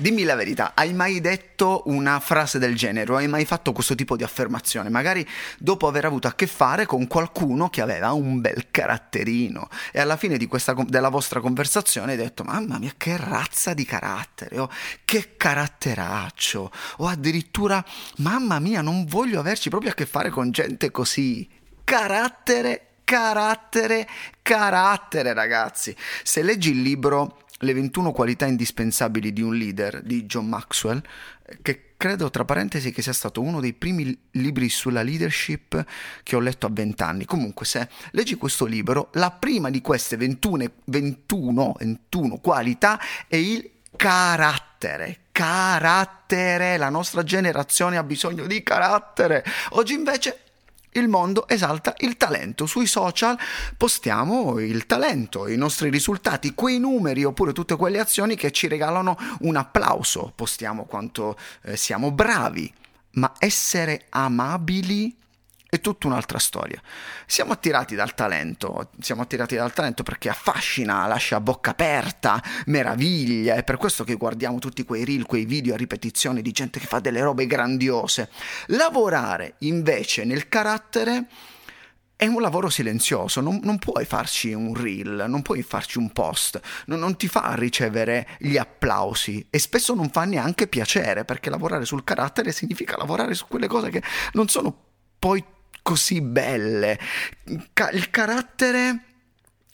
Dimmi la verità, hai mai detto una frase del genere o hai mai fatto questo tipo di affermazione? Magari dopo aver avuto a che fare con qualcuno che aveva un bel caratterino e alla fine questa, della vostra conversazione hai detto mamma mia che razza di carattere o che caratteraccio o addirittura mamma mia non voglio averci proprio a che fare con gente così. Carattere, carattere, carattere ragazzi. Se leggi il libro le 21 qualità indispensabili di un leader di John Maxwell, che credo tra parentesi che sia stato uno dei primi libri sulla leadership che ho letto a 20 anni. Comunque, se leggi questo libro, la prima di queste 21, 21, 21 qualità è il carattere. Carattere, la nostra generazione ha bisogno di carattere. Oggi invece il mondo esalta il talento. Sui social postiamo il talento, i nostri risultati, quei numeri oppure tutte quelle azioni che ci regalano un applauso. Postiamo quanto eh, siamo bravi. Ma essere amabili è tutta un'altra storia. Siamo attirati dal talento, siamo attirati dal talento perché affascina, lascia bocca aperta, meraviglia, è per questo che guardiamo tutti quei reel, quei video a ripetizione di gente che fa delle robe grandiose. Lavorare invece nel carattere è un lavoro silenzioso, non, non, puoi farci un reel, non puoi farci un post, non, non, ti fa ricevere gli applausi e spesso non fa neanche piacere perché lavorare sul carattere significa lavorare su quelle cose che non sono poi così belle. il carattere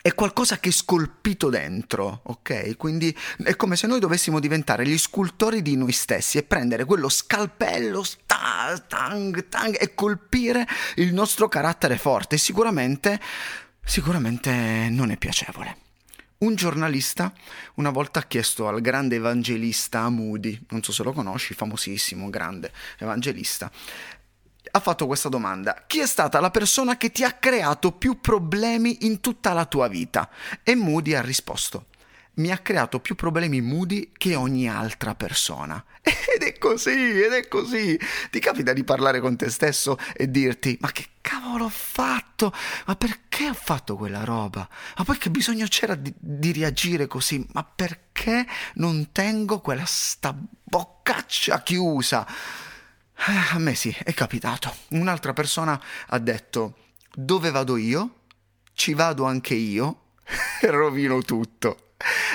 è qualcosa che è scolpito dentro, ok? Quindi è come se noi dovessimo diventare gli scultori di noi stessi e prendere quello scalpello sta, tang, tang, e colpire il nostro carattere forte. Sicuramente, sicuramente non è piacevole. Un giornalista una volta ha chiesto al grande evangelista Moody, non so se lo conosci, famosissimo, grande evangelista, ha fatto questa domanda. Chi è stata la persona che ti ha creato più problemi in tutta la tua vita? E Moody ha risposto. Mi ha creato più problemi Moody che ogni altra persona. Ed è così, ed è così. Ti capita di parlare con te stesso e dirti: Ma che cavolo ho fatto? Ma perché ho fatto quella roba? Ma poi che bisogno c'era di, di reagire così? Ma perché non tengo quella sta boccaccia chiusa? Eh, a me sì, è capitato. Un'altra persona ha detto, dove vado io? Ci vado anche io e rovino tutto.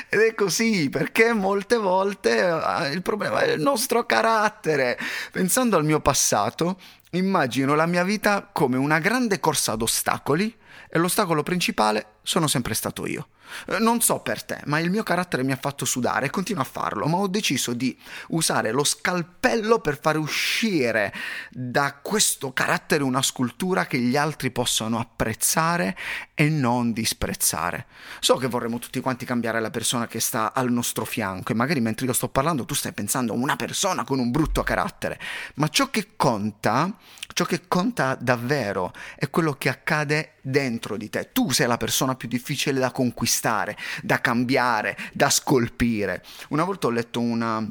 Ed è così, perché molte volte eh, il problema è il nostro carattere. Pensando al mio passato, immagino la mia vita come una grande corsa ad ostacoli e l'ostacolo principale sono sempre stato io. Eh, non so per te, ma il mio carattere mi ha fatto sudare e continuo a farlo, ma ho deciso di usare lo scalpello per fare uscire da questo carattere una scultura che gli altri possano apprezzare e non disprezzare. So che vorremmo tutti quanti cambiare la persona che sta al nostro fianco e magari mentre io sto parlando tu stai pensando a una persona con un brutto carattere, ma ciò che conta, ciò che conta davvero è quello che accade dentro di te. Tu sei la persona più difficile da conquistare, da cambiare, da scolpire. Una volta ho letto una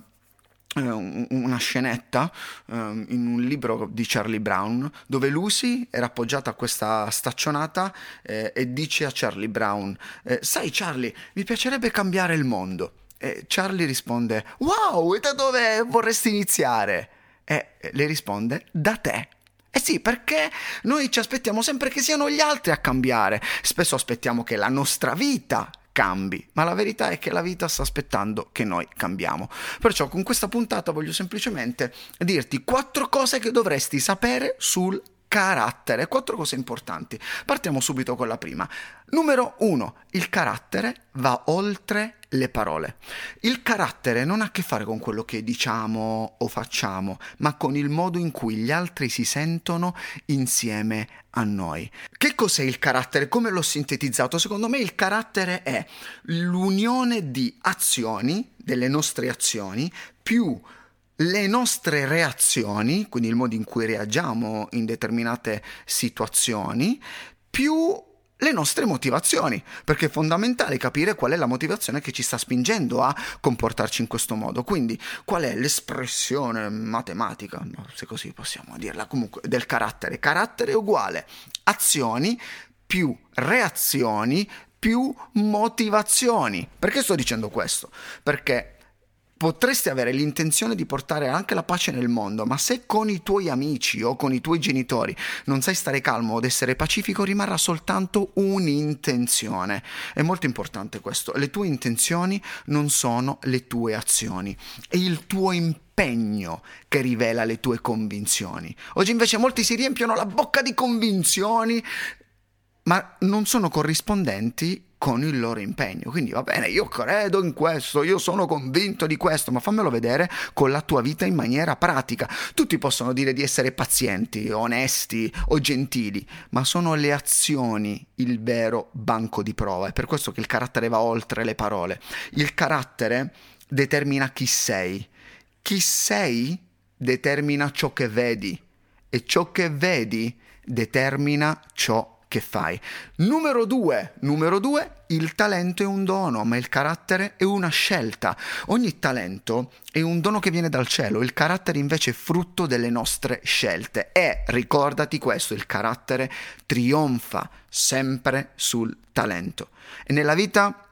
eh, una scenetta um, in un libro di Charlie Brown dove Lucy era appoggiata a questa staccionata eh, e dice a Charlie Brown eh, sai Charlie mi piacerebbe cambiare il mondo. E Charlie risponde wow e da dove vorresti iniziare? E lei risponde da te eh sì, perché noi ci aspettiamo sempre che siano gli altri a cambiare. Spesso aspettiamo che la nostra vita cambi, ma la verità è che la vita sta aspettando che noi cambiamo. Perciò con questa puntata voglio semplicemente dirti quattro cose che dovresti sapere sul carattere. Quattro cose importanti. Partiamo subito con la prima. Numero uno, il carattere va oltre le parole. Il carattere non ha a che fare con quello che diciamo o facciamo, ma con il modo in cui gli altri si sentono insieme a noi. Che cos'è il carattere? Come l'ho sintetizzato? Secondo me il carattere è l'unione di azioni, delle nostre azioni, più le nostre reazioni, quindi il modo in cui reagiamo in determinate situazioni, più le nostre motivazioni, perché è fondamentale capire qual è la motivazione che ci sta spingendo a comportarci in questo modo. Quindi, qual è l'espressione matematica, se così possiamo dirla, comunque, del carattere? Carattere uguale azioni più reazioni più motivazioni. Perché sto dicendo questo? Perché potresti avere l'intenzione di portare anche la pace nel mondo, ma se con i tuoi amici o con i tuoi genitori non sai stare calmo od essere pacifico, rimarrà soltanto un'intenzione. È molto importante questo. Le tue intenzioni non sono le tue azioni, è il tuo impegno che rivela le tue convinzioni. Oggi invece molti si riempiono la bocca di convinzioni, ma non sono corrispondenti con il loro impegno. Quindi va bene, io credo in questo, io sono convinto di questo, ma fammelo vedere con la tua vita in maniera pratica. Tutti possono dire di essere pazienti, onesti o gentili, ma sono le azioni il vero banco di prova. È per questo che il carattere va oltre le parole. Il carattere determina chi sei. Chi sei determina ciò che vedi e ciò che vedi determina ciò che che fai. Numero due, numero due, il talento è un dono, ma il carattere è una scelta. Ogni talento è un dono che viene dal cielo, il carattere invece è frutto delle nostre scelte. E ricordati questo, il carattere trionfa sempre sul talento. E nella vita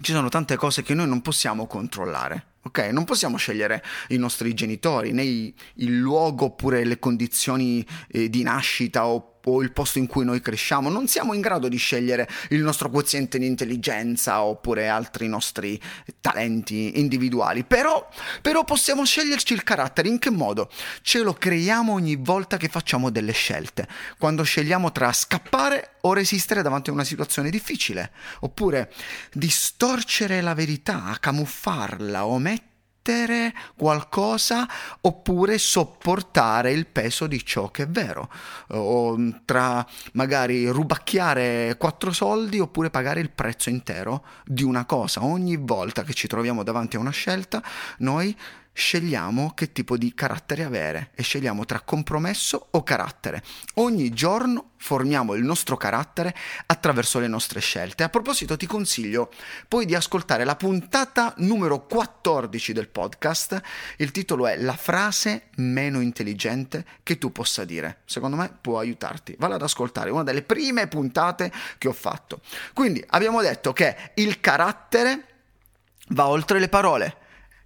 ci sono tante cose che noi non possiamo controllare. Ok, non possiamo scegliere i nostri genitori, né il luogo oppure le condizioni eh, di nascita o o il posto in cui noi cresciamo, non siamo in grado di scegliere il nostro quoziente di intelligenza oppure altri nostri talenti individuali, però, però possiamo sceglierci il carattere, in che modo? Ce lo creiamo ogni volta che facciamo delle scelte, quando scegliamo tra scappare o resistere davanti a una situazione difficile, oppure distorcere la verità, camuffarla, omettere mettere qualcosa oppure sopportare il peso di ciò che è vero, o tra magari rubacchiare quattro soldi oppure pagare il prezzo intero di una cosa. Ogni volta che ci troviamo davanti a una scelta, noi scegliamo che tipo di carattere avere e scegliamo tra compromesso o carattere. Ogni giorno formiamo il nostro carattere attraverso le nostre scelte. A proposito ti consiglio poi di ascoltare la puntata numero 14 del podcast. Il titolo è La frase meno intelligente che tu possa dire. Secondo me può aiutarti. Valla ad ascoltare, una delle prime puntate che ho fatto. Quindi abbiamo detto che il carattere va oltre le parole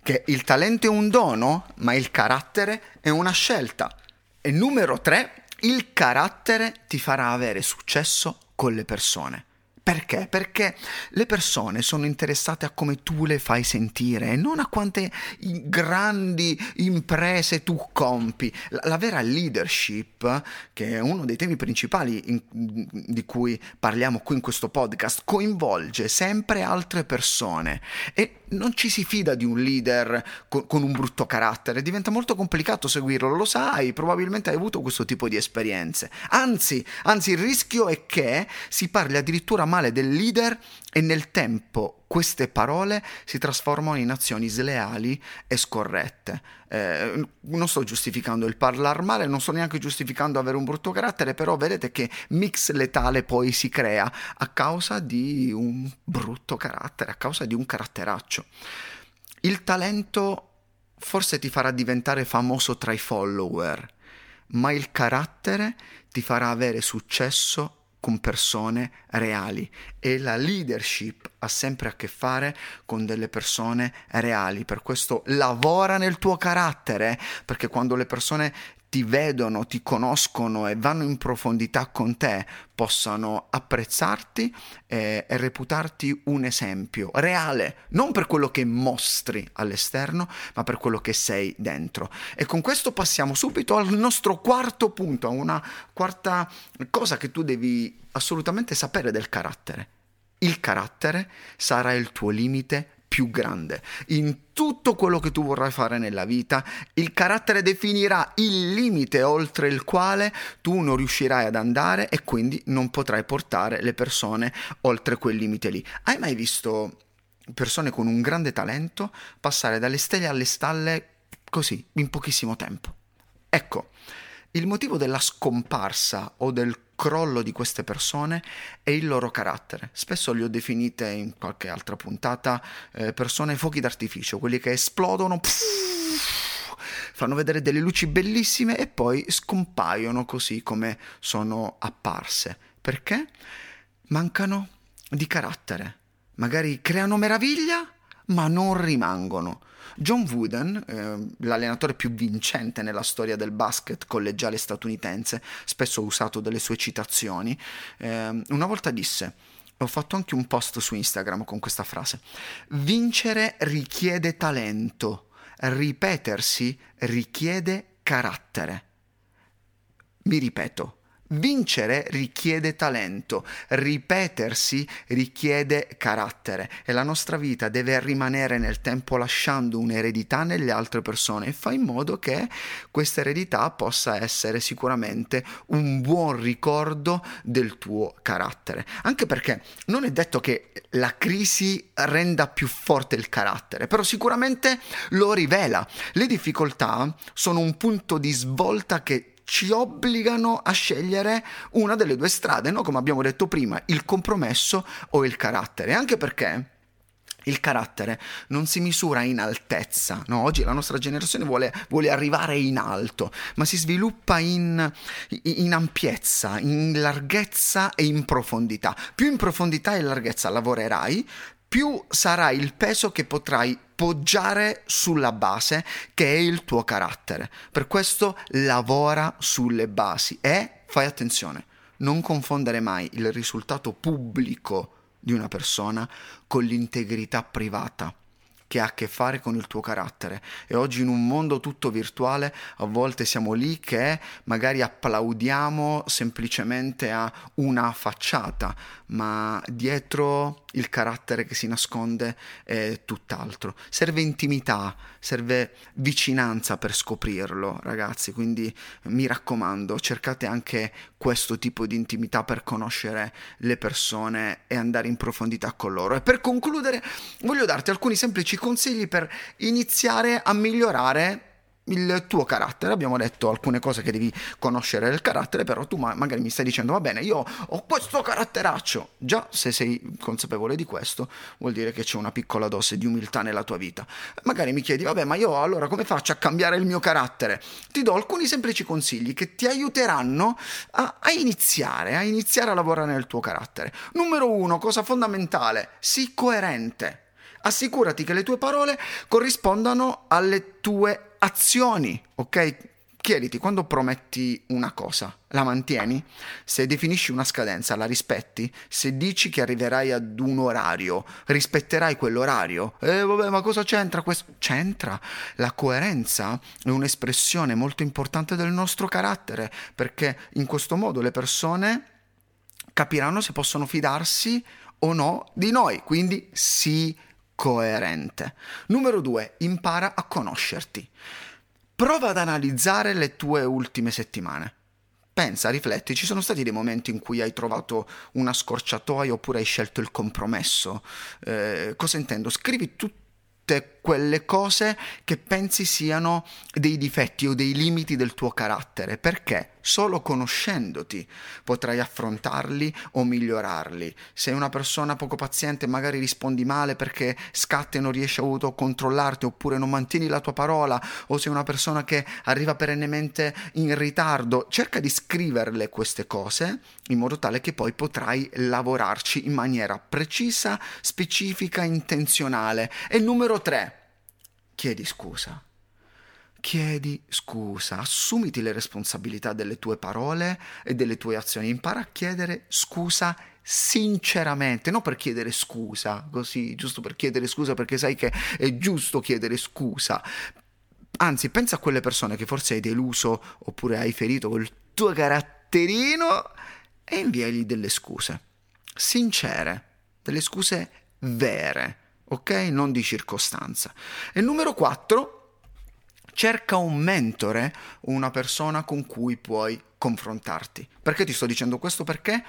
che il talento è un dono, ma il carattere è una scelta. E numero tre, il carattere ti farà avere successo con le persone. Perché? Perché le persone sono interessate a come tu le fai sentire e non a quante grandi imprese tu compi. La, la vera leadership, che è uno dei temi principali in, di cui parliamo qui in questo podcast, coinvolge sempre altre persone e non ci si fida di un leader con, con, un brutto carattere, diventa molto complicato seguirlo, lo sai, probabilmente hai avuto questo tipo di esperienze. Anzi, anzi il rischio è che si parli addirittura male del leader e nel tempo queste parole si trasformano in azioni sleali e scorrette. Eh, non sto giustificando il parlare male, non sto neanche giustificando avere un brutto carattere, però vedete che mix letale poi si crea a causa di un brutto carattere, a causa di un caratteraccio. Il talento forse ti farà diventare famoso tra i follower, ma il carattere ti farà avere successo con persone reali e la leadership ha sempre a che fare con delle persone reali. Per questo lavora nel tuo carattere, perché quando le persone ti vedono, ti conoscono e vanno in profondità con te, possano apprezzarti e, e, reputarti un esempio reale, non per quello che mostri all'esterno, ma per quello che sei dentro. E con questo passiamo subito al nostro quarto punto, a una quarta cosa che tu devi assolutamente sapere del carattere. Il carattere sarà il tuo limite più grande. In tutto quello che tu vorrai fare nella vita, il carattere definirà il limite oltre il quale tu non riuscirai ad andare e quindi non potrai portare le persone oltre quel limite lì. Hai mai visto persone con un grande talento passare dalle stelle alle stalle così, in pochissimo tempo? Ecco, il motivo della scomparsa o del crollo di queste persone è il loro carattere. Spesso li ho definite in qualche altra puntata eh, persone fuochi d'artificio, quelli che esplodono, pff, fanno vedere delle luci bellissime e poi scompaiono così come sono apparse. Perché? Mancano di carattere. Magari creano meraviglia, ma non rimangono. John Wooden, eh, l'allenatore più vincente nella storia del basket collegiale statunitense, spesso usato dalle sue citazioni, eh, una volta disse, ho fatto anche un post su Instagram con questa frase, vincere richiede talento, ripetersi richiede carattere. Mi ripeto, Vincere richiede talento, ripetersi richiede carattere e la nostra vita deve rimanere nel tempo lasciando un'eredità nelle altre persone e fa in modo che questa eredità possa essere sicuramente un buon ricordo del tuo carattere. Anche perché non è detto che la crisi renda più forte il carattere, però sicuramente lo rivela. Le difficoltà sono un punto di svolta che ci obbligano a scegliere una delle due strade, no? come abbiamo detto prima, il compromesso o il carattere, anche perché il carattere non si misura in altezza, no? oggi la nostra generazione vuole, vuole, arrivare in alto, ma si sviluppa in, in, ampiezza, in larghezza e in profondità. Più in profondità e larghezza lavorerai, più sarà il peso che potrai poggiare sulla base che è il tuo carattere. Per questo lavora sulle basi e fai attenzione, non confondere mai il risultato pubblico di una persona con l'integrità privata che ha a che fare con il tuo carattere. E oggi in un mondo tutto virtuale a volte siamo lì che magari applaudiamo semplicemente a una facciata, ma dietro il carattere che si nasconde è tutt'altro. Serve intimità, serve vicinanza per scoprirlo, ragazzi, quindi mi raccomando, cercate anche questo tipo di intimità per conoscere le persone e andare in profondità con loro. E per concludere, voglio darti alcuni semplici consigli per iniziare a migliorare il tuo carattere. Abbiamo detto alcune cose che devi conoscere del carattere, però tu ma- magari mi stai dicendo va bene, io ho questo caratteraccio. Già, se sei consapevole di questo, vuol dire che c'è una piccola dose di umiltà nella tua vita. Magari mi chiedi, vabbè, ma io allora come faccio a cambiare il mio carattere? Ti do alcuni semplici consigli che ti aiuteranno a, a iniziare, a iniziare a lavorare nel tuo carattere. Numero uno, cosa fondamentale, sii coerente. Assicurati che le tue parole corrispondano alle tue azioni, ok? Chiediti, quando prometti una cosa, la mantieni? Se definisci una scadenza, la rispetti? Se dici che arriverai ad un orario, rispetterai quell'orario? Eh, vabbè, ma cosa c'entra questo? C'entra. La coerenza è un'espressione molto importante del nostro carattere, perché in questo modo le persone capiranno se possono fidarsi o no di noi, quindi sii coerente. Numero due, impara a conoscerti. Prova ad analizzare le tue ultime settimane. Pensa, rifletti, ci sono stati dei momenti in cui hai trovato una scorciatoia oppure hai scelto il compromesso. Eh, cosa intendo? Scrivi tutte quelle cose che pensi siano dei difetti o dei limiti del tuo carattere, perché solo conoscendoti potrai affrontarli o migliorarli. Sei una persona poco paziente, magari rispondi male perché scatti e non riesci a autocontrollarti oppure non mantieni la tua parola, o sei una persona che arriva perennemente in ritardo, cerca di scriverle queste cose in modo tale che poi potrai lavorarci in maniera precisa, specifica, intenzionale. E numero tre, chiedi scusa. Chiedi scusa, assumiti le responsabilità delle tue parole e delle tue azioni, impara a chiedere scusa sinceramente, non per chiedere scusa, così, giusto per chiedere scusa perché sai che è giusto chiedere scusa. Anzi, pensa a quelle persone che forse hai deluso oppure hai ferito col tuo caratterino e inviagli delle scuse, sincere, delle scuse vere ok? Non di circostanza. E numero 4, cerca un mentore, una persona con cui puoi confrontarti. Perché ti sto dicendo questo? Perché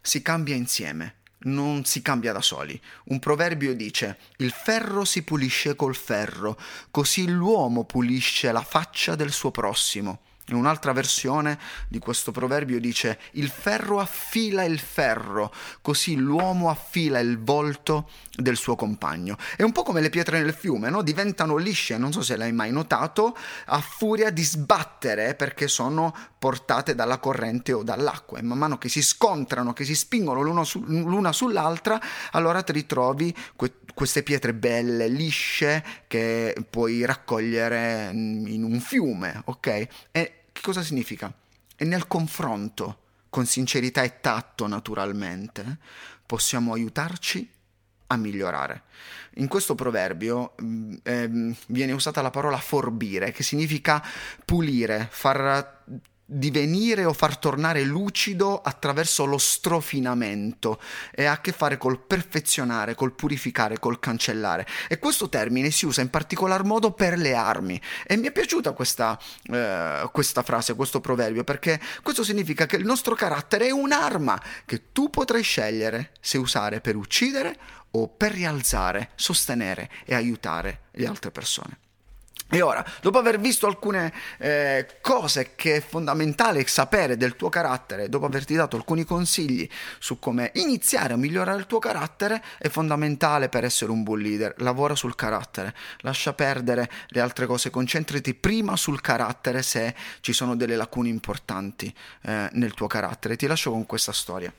si cambia insieme, non si cambia da soli. Un proverbio dice: Il ferro si pulisce col ferro, così l'uomo pulisce la faccia del suo prossimo. In un'altra versione di questo proverbio dice il ferro affila il ferro, così l'uomo affila il volto del suo compagno. È un po' come le pietre nel fiume, no? diventano lisce, non so se l'hai mai notato, a furia di sbattere perché sono portate dalla corrente o dall'acqua e man mano che si scontrano, che si spingono l'una, su, l'una sull'altra, allora ti ritrovi que- queste pietre belle, lisce, che puoi raccogliere in un fiume, ok? E che cosa significa? E nel confronto, con sincerità e tatto naturalmente, possiamo aiutarci a migliorare. In questo proverbio eh, viene usata la parola forbire, che significa pulire, far divenire o far tornare lucido attraverso lo strofinamento e ha a che fare col perfezionare, col purificare, col cancellare. E questo termine si usa in particolar modo per le armi. E mi è piaciuta questa, eh, questa frase, questo proverbio, perché questo significa che il nostro carattere è un'arma che tu potrai scegliere se usare per uccidere o per rialzare, sostenere e aiutare le altre persone. E ora, dopo aver visto alcune eh, cose che è fondamentale sapere del tuo carattere, dopo averti dato alcuni consigli su come iniziare a migliorare il tuo carattere, è fondamentale per essere un buon leader. Lavora sul carattere, lascia perdere le altre cose, concentrati prima sul carattere se ci sono delle lacune importanti eh, nel tuo carattere. Ti lascio con questa storia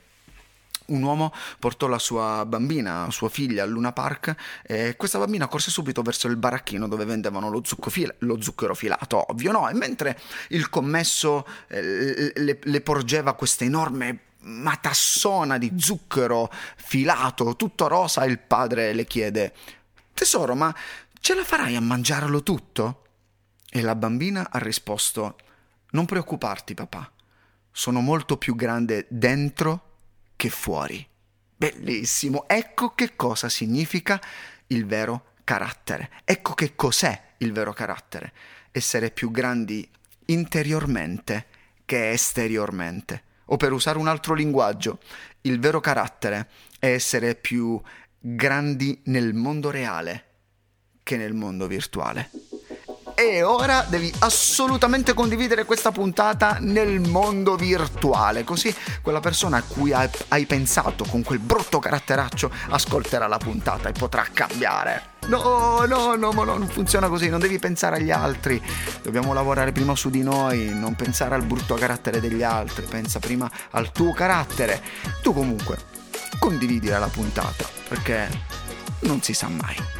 un uomo portò la sua bambina, sua figlia, al Luna Park e questa bambina corse subito verso il baracchino dove vendevano lo, fila, lo zucchero filato, ovvio no, e mentre il commesso eh, le, le porgeva questa enorme matassona di zucchero filato, tutto rosa, il padre le chiede, tesoro, ma ce la farai a mangiarlo tutto? E la bambina ha risposto, non preoccuparti papà, sono molto più grande dentro che fuori. Bellissimo, ecco che cosa significa il vero carattere. Ecco che cos'è il vero carattere. Essere più grandi interiormente che esteriormente. O per usare un altro linguaggio, il vero carattere è essere più grandi nel mondo reale che nel mondo virtuale. E ora devi assolutamente condividere questa puntata nel mondo virtuale, così quella persona a cui hai pensato con quel brutto caratteraccio ascolterà la puntata e potrà cambiare. No, no, no, ma non funziona così, non devi pensare agli altri, dobbiamo lavorare prima su di noi, non pensare al brutto carattere degli altri, pensa prima al tuo carattere. Tu comunque condividi la puntata, perché non si sa mai.